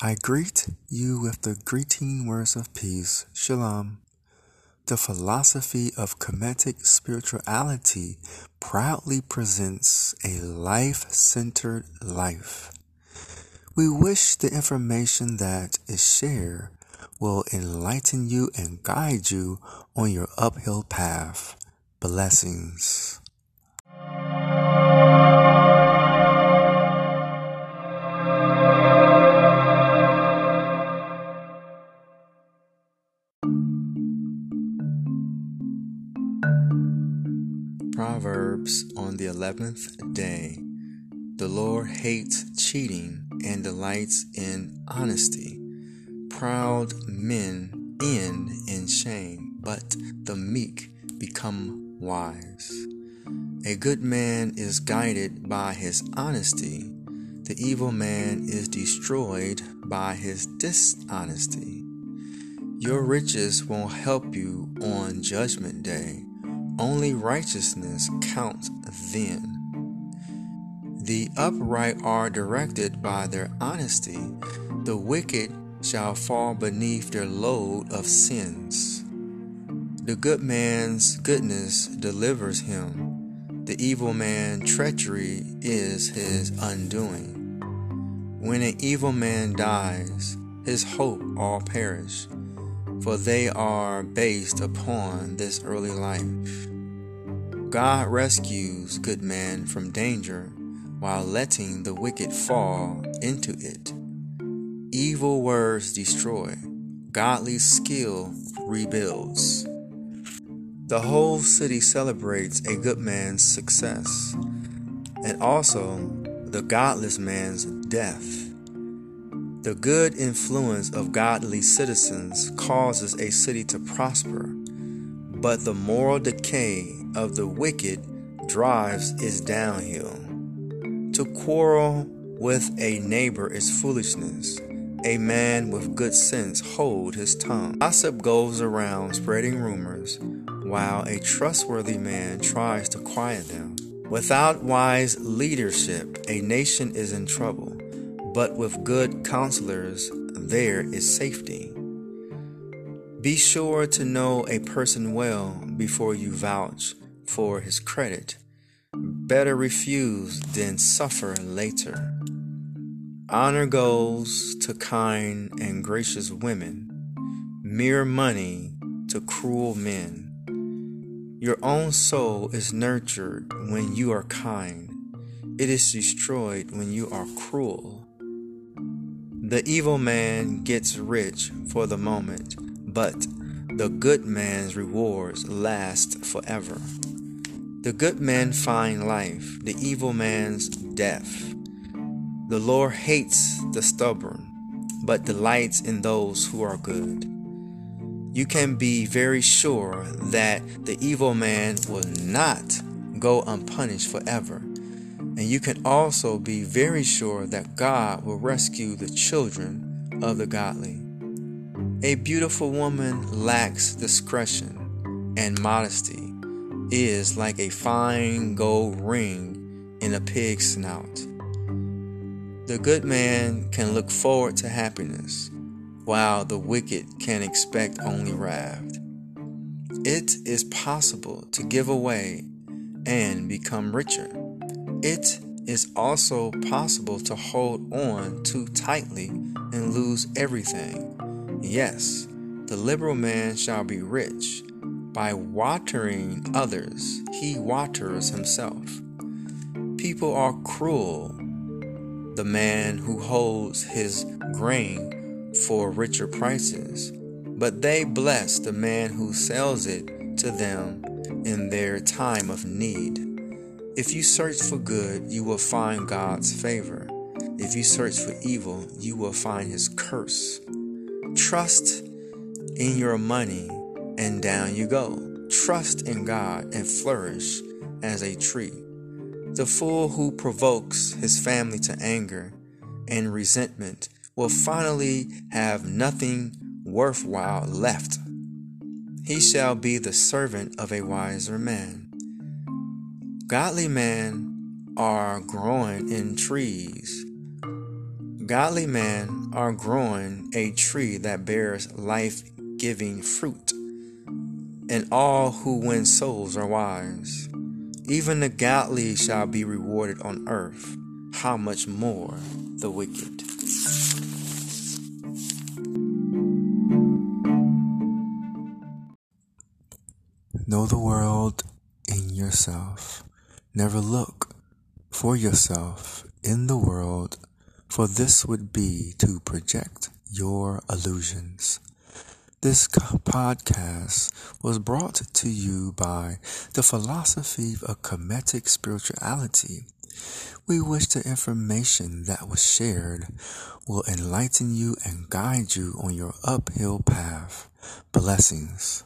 I greet you with the greeting words of peace, Shalom. The philosophy of Kemetic spirituality proudly presents a life centered life. We wish the information that is shared will enlighten you and guide you on your uphill path. Blessings. Proverbs on the eleventh day. The Lord hates cheating and delights in honesty. Proud men end in shame, but the meek become wise. A good man is guided by his honesty. The evil man is destroyed by his dishonesty. Your riches won't help you on Judgment Day only righteousness counts then. The upright are directed by their honesty. The wicked shall fall beneath their load of sins. The good man's goodness delivers him. The evil man treachery is his undoing. When an evil man dies, his hope all perish for they are based upon this early life. God rescues good men from danger while letting the wicked fall into it. Evil words destroy, godly skill rebuilds. The whole city celebrates a good man's success and also the godless man's death. The good influence of godly citizens causes a city to prosper, but the moral decay of the wicked drives it downhill. To quarrel with a neighbor is foolishness. A man with good sense hold his tongue. Gossip goes around spreading rumors, while a trustworthy man tries to quiet them. Without wise leadership, a nation is in trouble but with good counselors there is safety. Be sure to know a person well before you vouch for his credit. Better refuse than suffer later. Honor goes to kind and gracious women, mere money to cruel men. Your own soul is nurtured when you are kind, it is destroyed when you are cruel. The evil man gets rich for the moment, but the good man's rewards last forever. The good man find life, the evil man's death. The Lord hates the stubborn, but delights in those who are good. You can be very sure that the evil man will not go unpunished forever and you can also be very sure that God will rescue the children of the godly. A beautiful woman lacks discretion, and modesty is like a fine gold ring in a pig's snout. The good man can look forward to happiness, while the wicked can expect only wrath. It is possible to give away and become richer it is also possible to hold on too tightly and lose everything. Yes, the liberal man shall be rich. By watering others, he waters himself. People are cruel. The man who holds his grain for richer prices, but they bless the man who sells it to them in their time of need. If you search for good, you will find God's favor. If you search for evil, you will find his curse. Trust in your money, and down you go. Trust in God and flourish as a tree. The fool who provokes his family to anger and resentment will finally have nothing worthwhile left. He shall be the servant of a wiser man. Godly men are growing in trees. Godly men are growing a tree that bears life giving fruit, and all who win souls are wise. Even the godly shall be rewarded on earth. How much more the wicked? Know the world in yourself. Never look for yourself in the world, for this would be to project your illusions. This podcast was brought to you by the philosophy of Kemetic spirituality. We wish the information that was shared will enlighten you and guide you on your uphill path. Blessings.